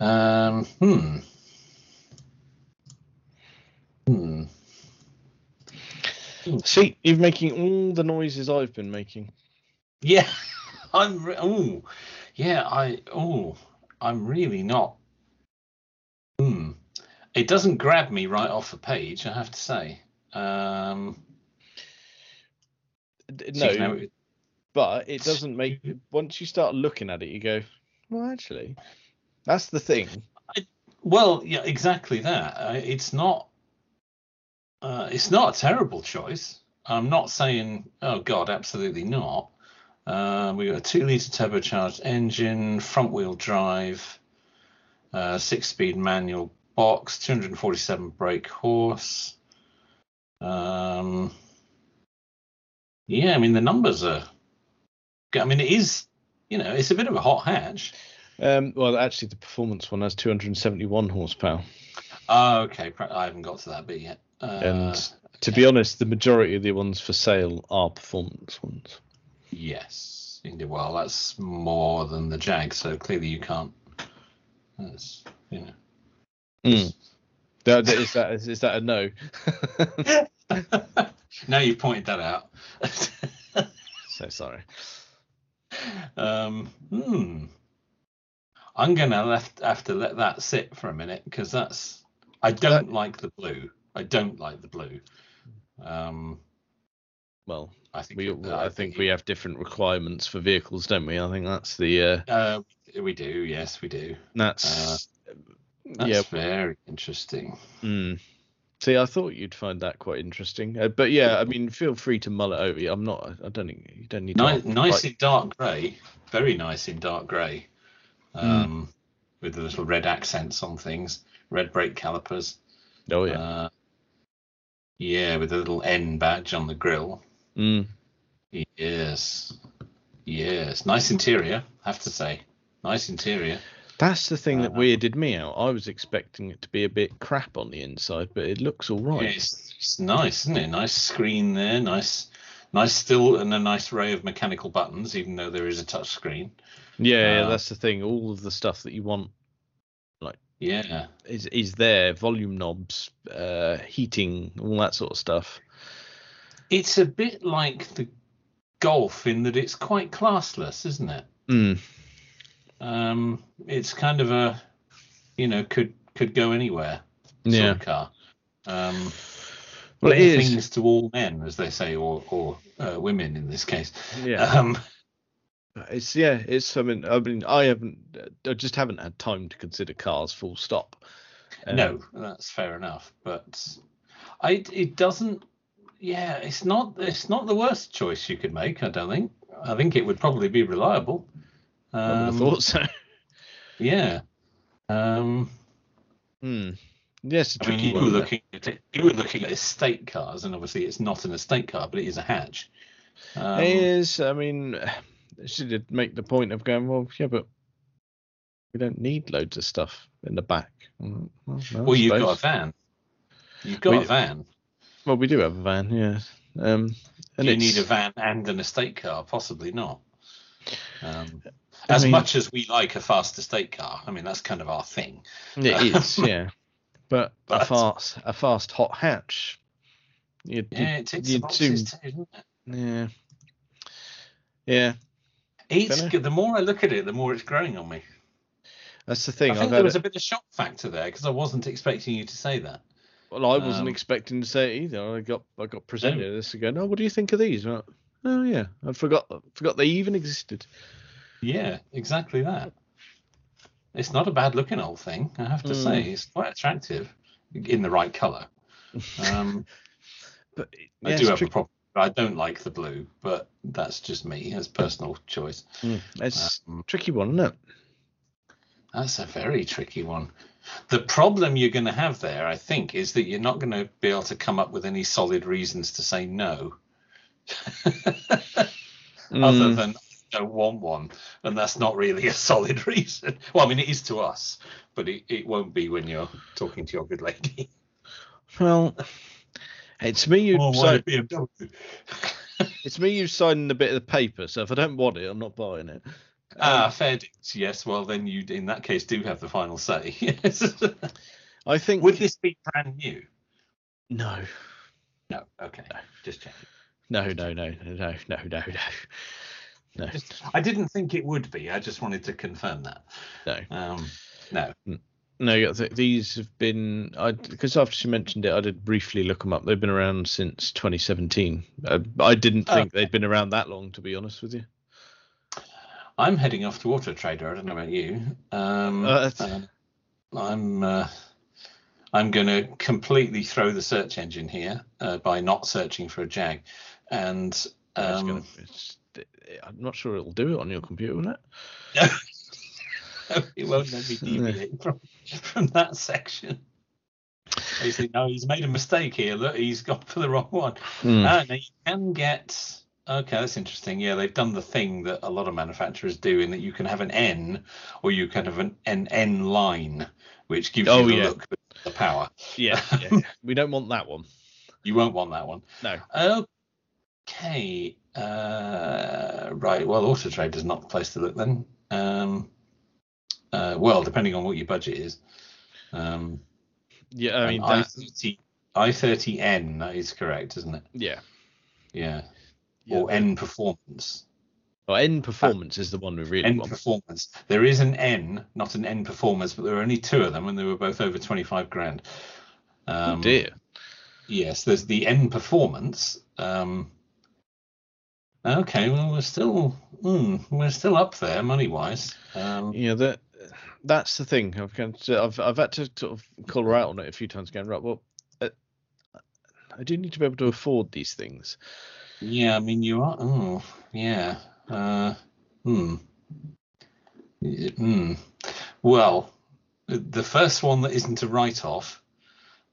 um, hmm. Hmm. See, you're making all the noises I've been making. Yeah, I'm. Re- oh, yeah. I. Oh, I'm really not. Hmm. It doesn't grab me right off the page. I have to say. Um. D- so you No, but it doesn't make. Once you start looking at it, you go, well, actually, that's the thing. well, yeah, exactly that. Uh, it's not. Uh, it's not a terrible choice. I'm not saying, oh God, absolutely not. Uh, we got a two-liter turbocharged engine, front-wheel drive, uh, six-speed manual box, 247 brake horse. Um, yeah, I mean the numbers are. I mean it is, you know, it's a bit of a hot hatch. Um, well, actually, the performance one has 271 horsepower. Oh, okay. I haven't got to that bit yet. Uh, And to be honest, the majority of the ones for sale are performance ones. yes. indeed. Well, that's more than the Jag, so clearly you can't. That's you know. Mm. That, is that is, is that a no? now you've pointed that out. so sorry. Um, hmm. I'm gonna left have to let that sit for a minute because that's I don't That- like the blue. I don't like the blue. Um, Well, I think we it- I think we have different requirements for vehicles, don't we? I think that's the uh, Uh, we do. Yes, we do. that's That's yeah. very interesting. Mm. See, I thought you'd find that quite interesting, uh, but yeah, I mean, feel free to mull it over. I'm not. I don't think you don't need to. Nice, nice in dark grey. Very nice in dark grey. Hmm. Um, with the little red accents on things, red brake calipers. oh yeah. Uh, yeah, with a little N badge on the grill. Mm. Yes. Yes. Nice interior, I have to say. Nice interior. That's the thing that Uh, weirded me out. I was expecting it to be a bit crap on the inside, but it looks all right. Yeah, it's, it's nice, isn't it? Nice screen there. Nice, nice still, and a nice array of mechanical buttons, even though there is a touch screen. Yeah, Uh, that's the thing. All of the stuff that you want Yeah. is is there. Volume knobs, uh, heating, all that sort of stuff. It's a bit like the Golf in that it's quite classless, isn't it? Mm. Um, it's kind of a, you know, could could go anywhere sort of car. Um, Well, it all things to all men, as they say, or or uh, women in this case. Yeah. Um, It's yeah, it's something. I mean, I haven't, I just haven't had time to consider cars. Full stop. Um, no, that's fair enough, but I it doesn't. Yeah, it's not it's not the worst choice you could make. I don't think. I think it would probably be reliable. I would have Um, thought so. Yeah. Um, Hmm. Yes, I mean, you were one. isn't it? looking at it, you were looking at estate cars, and obviously it's not an estate car, but it is a hatch. Um, it is. I mean, should it make the point of going? Well, yeah, but we don't need loads of stuff in the back. Mm, Well, well, you've got a van. You've got We- a van. Well, we do have a van, yeah. Um, and Do you need a van and an estate car? Possibly not. Um, as mean- much as we like a fast estate car, I mean that's kind of our thing. It is, yeah. But, a fast, a fast hot hatch. You, Yeah, it the you boxes do- too, doesn't it? yeah, yeah. It's good. The more I look at it, the more it's growing on me. That's the thing. I I've think there was it- a bit of shock factor there because I wasn't expecting you to say that. Well, I wasn't Um, expecting to say it either. I got I got presented this again. Oh, what do you think of these? Well, oh yeah, I forgot forgot they even existed. Yeah, exactly that. It's not a bad looking old thing, I have to Mm. say. It's quite attractive in the right colour. Um, But I do have tricky. a problem. I don't like the blue, but that's just me as personal choice. Mm, it's Um, a tricky one, isn't it? That's a very tricky one. The problem you're going to have there, I think, is that you're not going to be able to come up with any solid reasons to say no. Other Mm, than I don't want one, and that's not really a solid reason. Well, I mean, it is to us, but it, it won't be when you're talking to your good lady. well, it's me you. Oh, so, it's me you signing the bit of the paper. So if I don't want it, I'm not buying it. Ah, um, fair dues. Yes. Well, then you, in that case, do have the final say. yes. I think. Would this be brand new? No. No. Okay. No. Just check. No, no, no, no, no, no, no, no. I didn't think it would be. I just wanted to confirm that. No. Um, no. Hmm. No, yeah, these have been I because after she mentioned it, I did briefly look them up. They've been around since 2017. Uh, I didn't Oh. think they'd been around that long, to be honest with you. I'm heading off to Auto Trader. I don't know about you. Um, Uh, um, I'm uh, I'm going to completely throw the search engine here uh, by not searching for a Jag, and um, gonna- I'm not sure it'll do it on your computer, will it? it won't let me deviate from from that section. Basically, no, he's made a mistake here. Look, he's gone for the wrong one. Ah, now you can get. Okay, that's interesting. Yeah, they've done the thing that a lot of manufacturers do, in that you can have an N, or you can have an an N line, which gives Oh, you the yeah. look, the power. yeah, yeah, yeah. we don't want that one. You won't want that one. No. Okay. Uh, right. Well, Auto Trader's not the place to look then. Um, uh, well, depending on what your budget is. Um, Yeah, I mean, I that, thirty I thirty N. That is correct, isn't it? yeah. Yeah. yeah or N performance. well, N performance is the one we really N want. performance. There is an N, not an N performance, but there are only two of them, and they were both over twenty five grand. Um, oh dear. Yes, there's the N performance. Um, okay, well we're still mm, we're still up there money wise. Um, Yeah, that that's the thing. I've of, I've I've had to sort of call her out on it a few times. Going right, well, uh, I do need to be able to afford these things. yeah, I mean you are. Oh, yeah. Uh, hmm. Hmm. Well, the- first one that isn't a write off,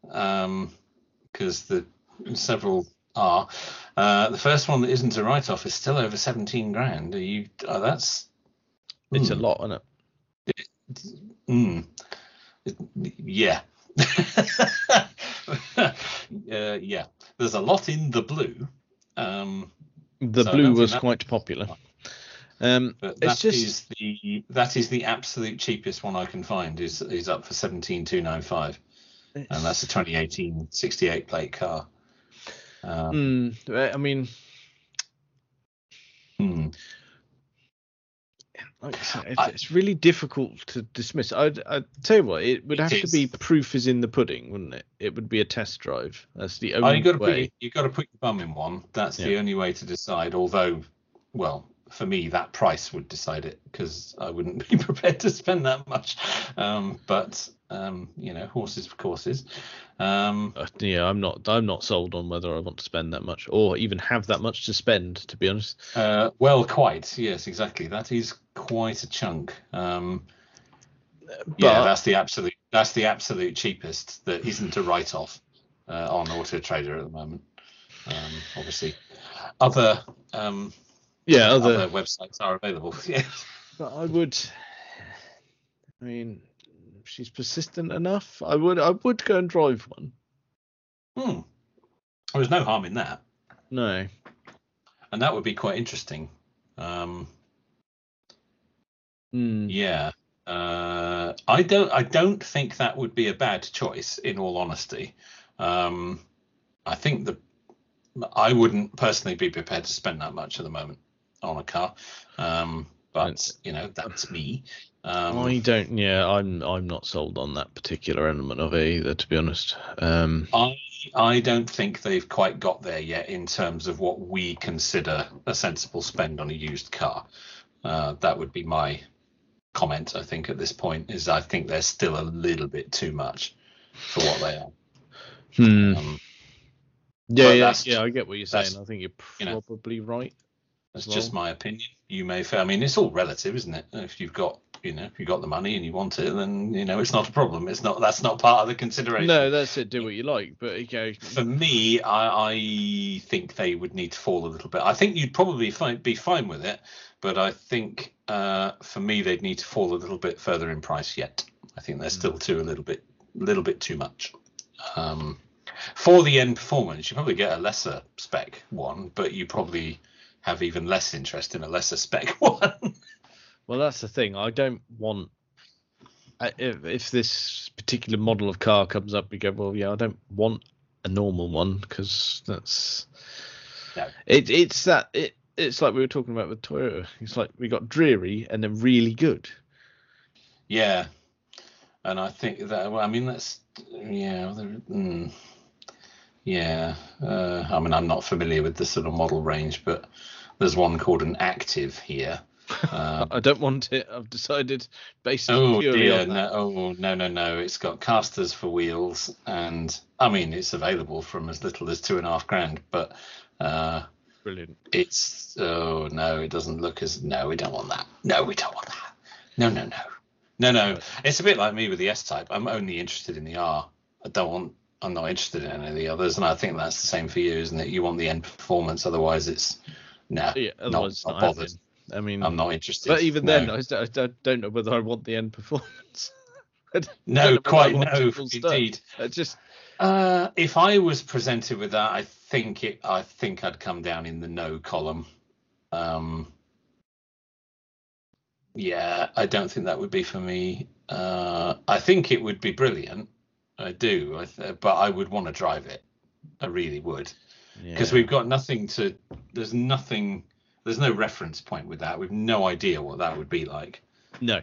because the several are. Uh, the first one that isn't a write off is still over seventeen grand. Are you? Oh, that's. It's a hmm. lot, isn't it? Mm. Yeah. uh, yeah. There's a lot in the blue. Um, The So blue was that- quite popular. Um, but it's that just is the that is the absolute cheapest one I can find is is up for seventeen two nine five, and that's a 2018 68 plate car. Um, Mm, I mean, hmm. Like I it's, I- it's really difficult to dismiss. I'd, I'd tell you what, it would It have to be proof is in the pudding, wouldn't it? It would be a test drive. That's the Oh, only you got to way. your, you got to put your bum in one. That's the only way to decide. Although, well, for me, that price would decide it because I wouldn't be prepared to spend that much. Um, but um, you know, horses for courses. Um, Uh, yeah, I'm not. I'm not sold on whether I want to spend that much, or even have that much to spend. To be honest. uh, well, quite. Yes, exactly. That is quite a chunk. Um, But yeah, that's the absolute. That's the absolute cheapest. That isn't a write-off uh, on Auto Trader at the moment. Um, obviously, other um, yeah, other. other websites are available. Yeah. But I would. I mean, she's persistent enough. I would. I would go and drive one. Hmm. There's no harm in that, No. and that would be quite interesting. Um, Mm. yeah, uh, I don't. I don't think that would be a bad choice. In all honesty, um, I think the I wouldn't personally be prepared to spend that much at the moment on a car. Um, but you know, that's me. Um, I don't. Yeah, I'm. I'm not sold on that particular element of it either. To be honest. Um. I I don't think they've quite got there yet in terms of what we consider a sensible spend on a used car. Uh, that would be my comment. I think at this point is I think they're still a little bit too much for what they are. Hmm. Um, Yeah, yeah, yeah. I get what you're saying. I think you're you know, probably right. that's as just my opinion. You may feel. I mean, it's all relative, isn't it? If you've got you know if you've got the money and you want it, then you know it's not a problem. It's not that's not part of the consideration. No, that's it. Do what you like, but okay. for me, I, I think they would need to fall a little bit. I think you'd probably fi- be fine with it, but I think uh, for me they'd need to fall a little bit further in price yet. I think they're still too a little bit, a little bit too much. Um, for the N performance, you probably get a lesser spec one, but you probably have even less interest in a lesser spec one. Well, that's the thing. I don't want. If, if this particular model of car comes up, we go, well, yeah, I don't want a normal one because that's. No. It, it's that it. It's like we were talking about with Toyota. It's like we got dreary and then really good. Yeah, and I think that well, I mean that's yeah, mm, yeah. Uh, I mean I'm not familiar with the sort of model range, but there's one called an Active here. Um, I don't want it. I've decided based oh dear, no, oh no, no, no! It's got casters for wheels, and I mean it's available from as little as two and a half grand, but uh, Brilliant. it's oh no, it doesn't look as no, we don't want that. No, we don't want that. No, no, no, no, no. It's a bit like me with the S Type. I'm only interested in the R. I don't want. I'm not interested in any of the others, and I think that's the same for you, isn't it? You want the N performance, otherwise it's no, Yeah, otherwise not not bothered. happening. I mean, I'm not interested. but even no. then, I, I don't- know whether I want the N performance. I don't know no, quite no, it full stop. indeed. Just Uh, if I was presented with that, I think it. I think I'd come down in the no column. Um, yeah, I don't think that would be for me. Uh, I think it would be brilliant. I do, I th- but I would want to drive it. I really would, because Yeah. we've got nothing to. There's nothing. There's no reference point with that. We've no idea what that would be like. No,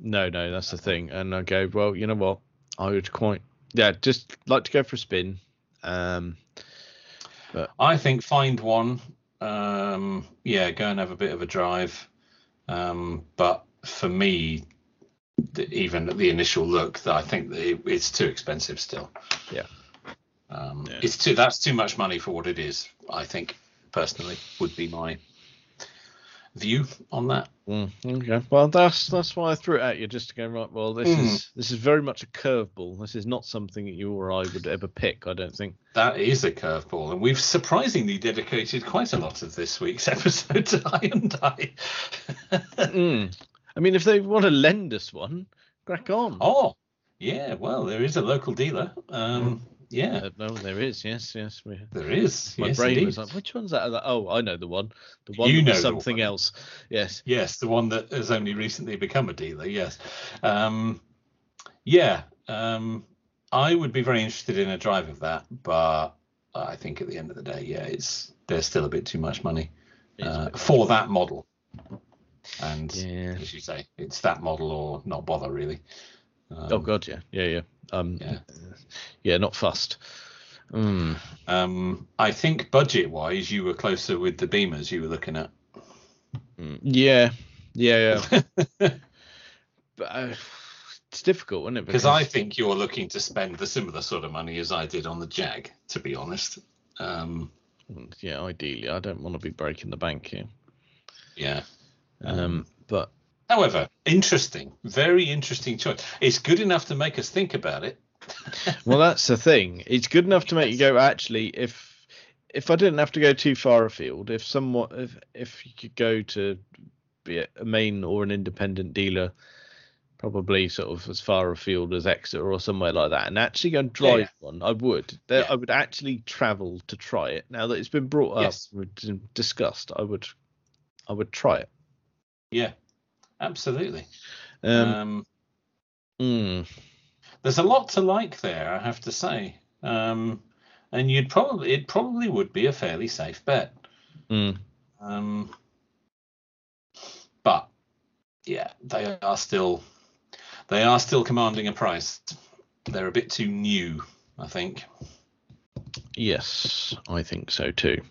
no, no. That's the thing. And I go, well, you know what? I would quite, yeah, just like to go for a spin. Um, but I think find one. Um, yeah, go and have a bit of a drive. Um, but for me, the, even at the initial look, that I think that it, it's too expensive still. Yeah. Um, Yeah. It's too. That's too much money for what it is. I think personally would be my view on that. mm, okay. Well, that's that's why I threw it at you, just to go right. Well, this Mm. is this is very much a curveball. This is not something that you or I would ever pick. I don't think. That is a curveball, and we've surprisingly dedicated quite a lot of this week's episode to Hyundai. Mm. I mean, if they want to lend us one, crack on. oh, yeah. Well, there is a local dealer. Um, yeah. Uh, no, there is. Yes, yes. We, There is. my yes, brain indeed. was like, which one's that? Oh, I know the one. The one You know something else. Yes. Yes, the one that has only recently become a dealer. Yes. Um, yeah. Um, I would be very interested in a drive of that, but I think at the end of the day, yeah, it's there's still a bit too much money uh, for that model. And Yeah. as you say, it's that model or not bother really. Um, Oh god, yeah, yeah, yeah. Um, Yeah. yeah, not fussed. Mm. Um, I think budget-wise, you were closer with the Beamers you were looking at. mm. Yeah, yeah, yeah. but uh, it's difficult, isn't it? Because I think you're looking to spend the similar sort of money as I did on the Jag, to be honest. Um, yeah, ideally, I don't want to be breaking the bank here. yeah. Um, but However, interesting, very interesting choice. It's good enough to make us think about it. well, that's the thing. It's good enough to make you go. Actually, if if I didn't have to go too far afield, if somewhat, if if you could go to be a main or an independent dealer, probably sort of as far afield as Exeter or somewhere like that, and actually go and drive yeah. one, I would. Yeah. I would actually travel to try it. Now that it's been brought up, Yes. discussed, I would, I would try it. Yeah, absolutely. Um, Um, mm, there's a lot to like there, I have to say. Um, and you'd probably it probably would be a fairly safe bet. mm. Um, but yeah, they are still they are still commanding a price. They're a bit too new, I think. Yes, I think so too.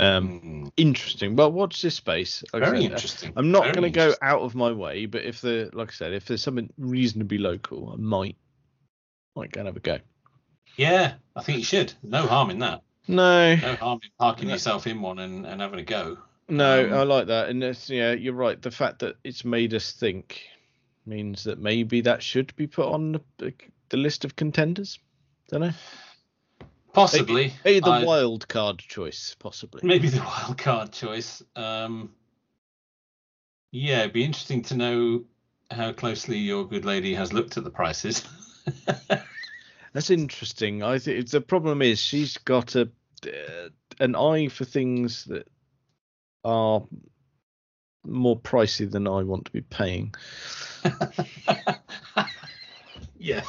Um, Mm, interesting. Well, watch this space. Like very said, interesting. I'm not going to go out of my way, but if the like I said, if there's something reasonably local, I might might go and have a go. Yeah, I think you should. No harm in that. No, No harm in parking No. yourself in one and, and having a go. no, Um, I like that, and it's, yeah, you're right. The fact that it's made us think means that maybe that should be put on the, the list of contenders. Don't know. Possibly. Maybe the I- wild card choice, possibly. maybe the wild card choice. Um, yeah, it'd be interesting to know how closely your good lady has looked at the prices. That's interesting. I think the problem is she's got a uh, an eye for things that are more pricey than I want to be paying. yeah,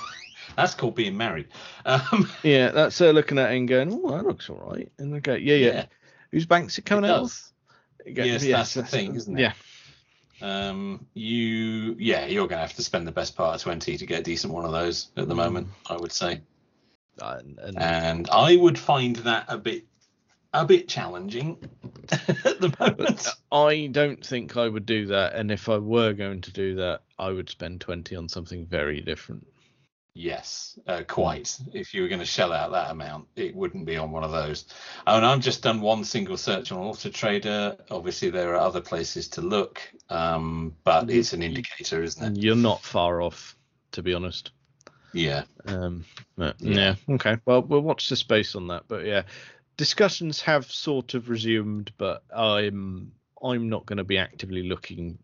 that's called being married. Um, Yeah, that's her looking at it and going, "Oh, that looks all right." And I go, "Yeah, yeah." yeah, Whose bank's it coming it out? of? Yes, that's the thing, isn't it? Yeah, Um, you, yeah, you're going to have to spend the best part of twenty to get a decent one of those at the Mm. moment. I would say. and, and and I would find that a bit a bit challenging at the moment. I don't think I would do that. And if I were going to do that, I would spend twenty on something very different. Yes, uh, quite. If you were going to shell out that amount, it wouldn't be on one of those. And I've just done one single search on Auto Trader. Obviously, there are other places to look, um, but it's an indicator, isn't it? you're not far off, to be honest. Yeah. Um, but, Yeah. yeah. Okay. Well, we'll watch the space on that. But yeah, discussions have sort of resumed, but I'm I'm not going to be actively looking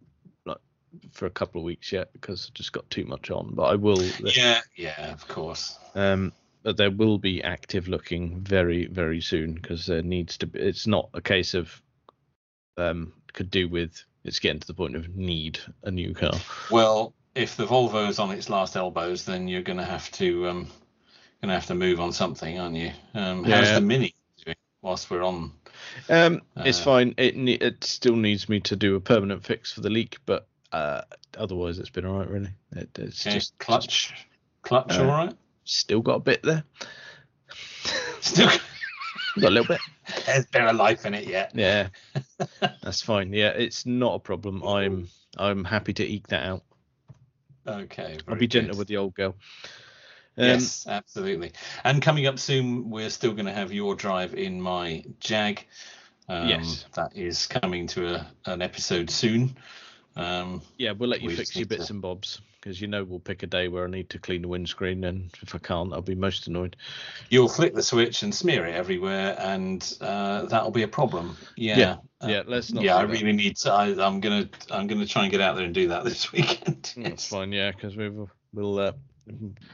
for a couple of weeks yet because I've just got too much on. But I will. Yeah. Yeah. Of course. Um, but there will be active looking very very soon because there needs to be. It's not a case of um could do with it's getting to the point of need a new car. Well, if the Volvo's on its last elbows, then you're going to have to um, going to have to move on something, aren't you? Um, how's Yeah. the Mini doing whilst we're on? Um, it's Uh, fine. It it still needs me to do a permanent fix for the leak, but uh, otherwise it's been alright. Really, it, it's just clutch, clutch, Uh, all right. still got a bit there. Still got a little bit. there's a bit of life in it yet. Yeah, that's fine. Yeah, it's not a problem. I'm I'm happy to eke that out. Okay, I'll be gentle good. with the old girl. Um, yes, absolutely. And coming up soon, we're still going to have your drive in my Jag. Um, Yes. that is coming to a, an episode soon. Um, Yeah, we'll let you We fix your bits to- and bobs because you know we'll pick a day where I need to clean the windscreen, and if I can't, I'll be most annoyed. you'll flick the switch and smear it everywhere, and uh, that'll be a problem. Yeah. Yeah, Uh, yeah, let's not. yeah, I that. really need to. I, I'm gonna, I'm gonna try and get out there and do that this weekend. That's fine. Yeah, because we'll we'll uh,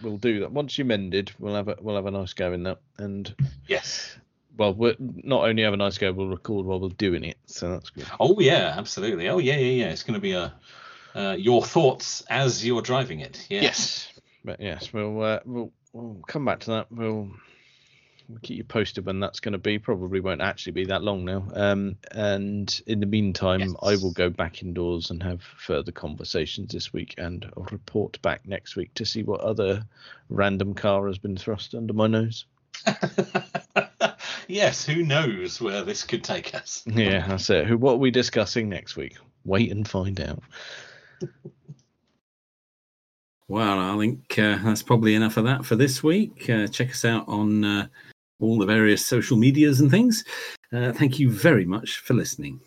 we'll do that once you mended. We'll have a we'll have a nice go in that, and Yes. Well, we'll not only have a nice go, we'll record while we're doing it, so that's good. Oh yeah, absolutely. Oh yeah, yeah, yeah. It's going to be a uh, your thoughts as you're driving it. Yes. but yes, we'll uh, we'll we'll come back to that. We'll. We'll keep you posted when that's going to be. Probably won't actually be that long now. Um, and in the meantime, I will go back indoors and have further conversations this week, and I'll report back next week to see what other random car has been thrust under my nose. yes. Who knows where this could take us? Yeah, that's it. Who? What are we discussing next week? Wait and find out. Well, I think uh, that's probably enough of that for this week. Uh, check us out on uh, all the various social medias and things. Uh, thank you very much for listening.